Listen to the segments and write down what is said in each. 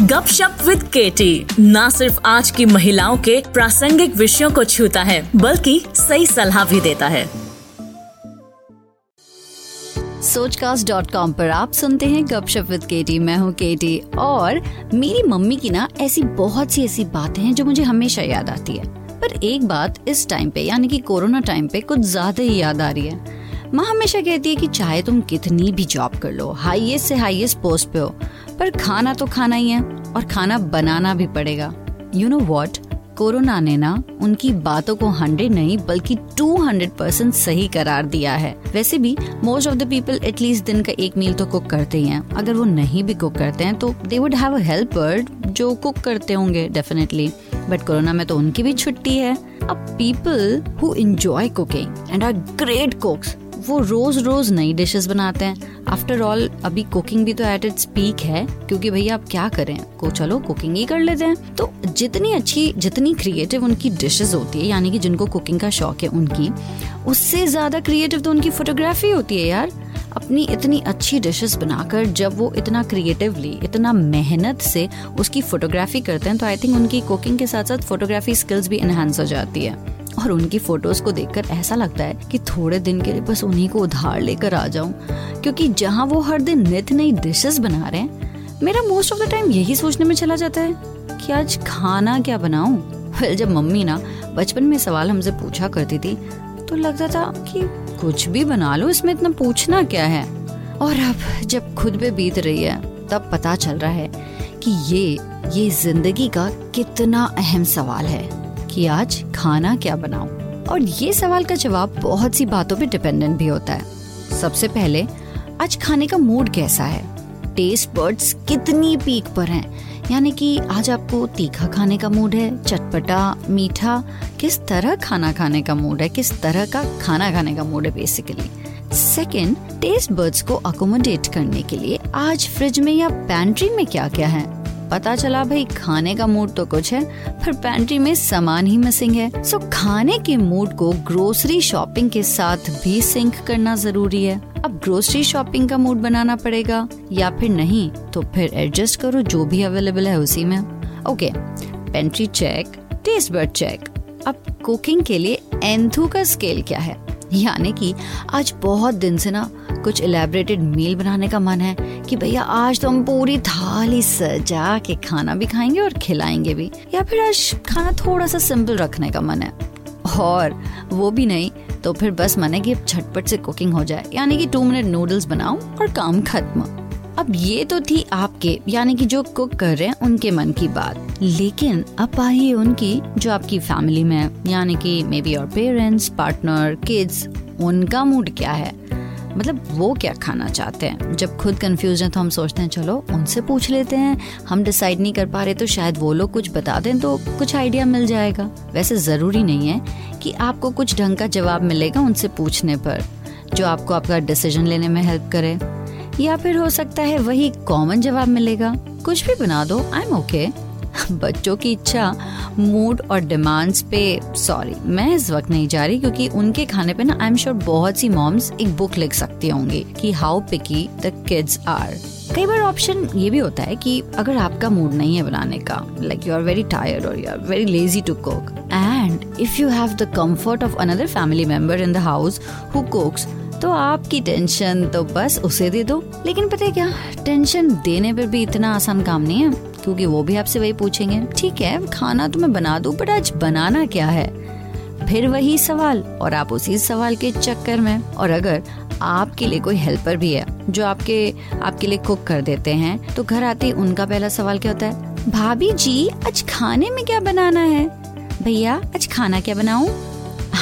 गपशप विद केटी न सिर्फ़ आज की महिलाओं के प्रासंगिक विषयों को छूता है, बल्कि सही सलाह भी देता है। सोचकास्ट डॉट कॉम पर आप सुनते हैं गपशप विद केटी मैं हूँ केटी और मेरी मम्मी की ना ऐसी बहुत सी ऐसी बातें हैं जो मुझे हमेशा याद आती है। पर एक बात इस टाइम पे, यानी कि कोरोना टाइम पे कुछ ज़्यादा ही याद आ रही है। माँ हमेशा कहती है कि चाहे तुम कितनी भी जॉब कर लो हाईएस्ट से हाईएस्ट पोस्ट पे हो पर खाना तो खाना ही है और खाना बनाना भी पड़ेगा। यू नो वॉट कोरोना ने ना उनकी बातों को हंड्रेड नहीं, बल्कि टू हंड्रेड परसेंट सही करार दिया है। वैसे भी most of the people at least दिन का एक मील तो कुक करते ही हैं। अगर वो नहीं भी कुक करते हैं तो दे वुड हैव हेल्पर जो कुक करते होंगे डेफिनेटली बट कोरोना में तो उनकी भी छुट्टी है। अब people who enjoy cooking and are great cooks वो रोज रोज नई डिशेस बनाते हैं। आफ्टर ऑल अभी कुकिंग भी तो एट इट्स पीक है, क्योंकि भैया आप क्या करें? को चलो कुकिंग ही कर लेते हैं। तो जितनी अच्छी, जितनी क्रिएटिव उनकी डिशेस होती है, यानी कि जिनको कुकिंग का शौक है उनकी, उससे ज़्यादा क्रिएटिव तो उनकी फोटोग्राफी होती है यार। अपनी इतनी अच्छी डिशेस बनाकर जब वो इतना क्रिएटिवली इतना मेहनत से उसकी फोटोग्राफी करते हैं तो आई थिंक उनकी कुकिंग के साथ साथ फोटोग्राफी स्किल्स भी इनहेंस हो जाती है। और उनकी फ़ोटोज़ को देखकर ऐसा लगता है कि थोड़े दिन के लिए बस उन्हीं को उधार लेकर आ जाऊँ। क्योंकि जहाँ वो हर दिन नित नई डिशेस बना रहे हैं, मेरा मोस्ट ऑफ़ द टाइम यही सोचने में चला जाता है कि आज खाना क्या बनाऊँ? फिर जब मम्मी ना बचपन में सवाल हमसे पूछा करती थी तो लगता था कि कुछ भी बना लो, इसमें इतना पूछना क्या है? और अब जब खुद पे बीत रही है, तब पता चल रहा है कि ये ये ज़िंदगी का कितना अहम सवाल है। कि आज खाना क्या बनाऊँ? और ये सवाल का जवाब बहुत सी बातों पे डिपेंडेंट भी होता है। सबसे पहले, आज खाने का मूड कैसा है? टेस्ट बर्ड्स कितनी पीक पर हैं? यानी कि आज आपको तीखा खाने का मूड है, चटपटा, मीठा, किस तरह खाना खाने का मूड है, किस तरह का खाना खाने का मूड है बेसिकली सेकेंड टेस्ट बर्ड्स को अकोमोडेट करने के लिए आज फ्रिज में या पैंट्री में क्या क्या है? पता चला, भाई, खाने का मूड तो कुछ है, पर पैंट्री में सामान ही मिसिंग है। सो खाने के मूड को ग्रोसरी शॉपिंग के साथ भी सिंक करना ज़रूरी है। अब ग्रोसरी शॉपिंग का मूड बनाना पड़ेगा, या फिर नहीं तो फिर एडजस्ट करो जो भी अवेलेबल है उसी में। Okay pantry check taste bud check अब कुकिंग के लिए एंथू का स्केल क्या है? यानी कि आज बहुत दिन से ना कुछ इलेबरेटेड मील बनाने का मन है कि भैया, आज तो हम पूरी थाली सजा के खाना भी खाएँगे और खिलाएँगे भी। या फिर आज खाना थोड़ा सा सिंपल रखने का मन है। और वो भी नहीं तो फिर बस मन है कि झटपट से कुकिंग हो जाए। यानी कि टू मिनट नूडल्स बनाओ और काम खत्म। अब ये तो थी आपके, यानी कि जो कुक कर रहे हैं उनके मन की बात। लेकिन अब आइए उनकी, जो आपकी फैमिली में यानी कि मे बी और पेरेंट्स पार्टनर किड्स उनका मूड क्या है? मतलब वो क्या खाना चाहते हैं? जब खुद कंफ्यूज हैं तो हम सोचते हैं, चलो, उनसे पूछ लेते हैं। हम डिसाइड नहीं कर पा रहे तो शायद वो लोग कुछ बता दें तो कुछ आइडिया मिल जाएगा। वैसे ज़रूरी नहीं है कि आपको कुछ ढंग का जवाब मिलेगा उनसे पूछने पर, जो आपको आपका डिसीज़न लेने में हेल्प करे। या फिर हो सकता है वही कॉमन जवाब मिलेगा। कुछ भी बना दो आई एम ओके बच्चों की इच्छा मूड और डिमांड्स पे सॉरी मैं इस वक्त नहीं जा रही क्योंकि उनके खाने पे ना आई एम श्योर बहुत सी मॉम्स एक बुक लिख सकती होंगी कि how picky the kids are कई बार ऑप्शन ये भी होता है कि अगर आपका मूड नहीं है बनाने का like you are very tired और you are very lazy to cook and if you have the comfort of another family member in the house who cooks तो आपकी टेंशन तो बस उसे दे दो। लेकिन पता है क्या? टेंशन देने पर भी इतना आसान काम नहीं है। क्योंकि वो भी आपसे वही पूछेंगे, ठीक है, खाना तो मैं बना दू बट आज बनाना क्या है? फिर वही सवाल, और आप उसी सवाल के चक्कर में, और अगर आपके लिए कोई हेल्पर भी है, जो आपके आपके लिए कुक कर देते हैं तो घर आते उनका पहला सवाल क्या होता है? भाभी जी, आज खाने में क्या बनाना है? भैया, आज खाना क्या बनाऊँ?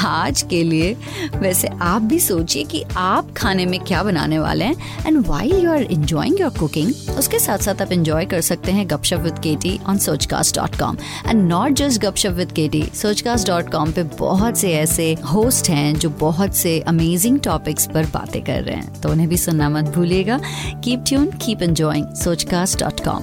आज के लिए वैसे आप भी सोचिए कि आप खाने में क्या बनाने वाले हैं and why you are enjoying your cooking उसके साथ साथ आप इंजॉय कर सकते हैं गपशप with Katie on Sochcast dot com and not just गपशप with Katie Sochcast dot com पे बहुत से ऐसे होस्ट हैं जो बहुत से अमेजिंग टॉपिक्स पर बातें कर रहे हैं। तो उन्हें भी सुनना मत भूलिएगा। Keep tune keep enjoying Sochcast dot com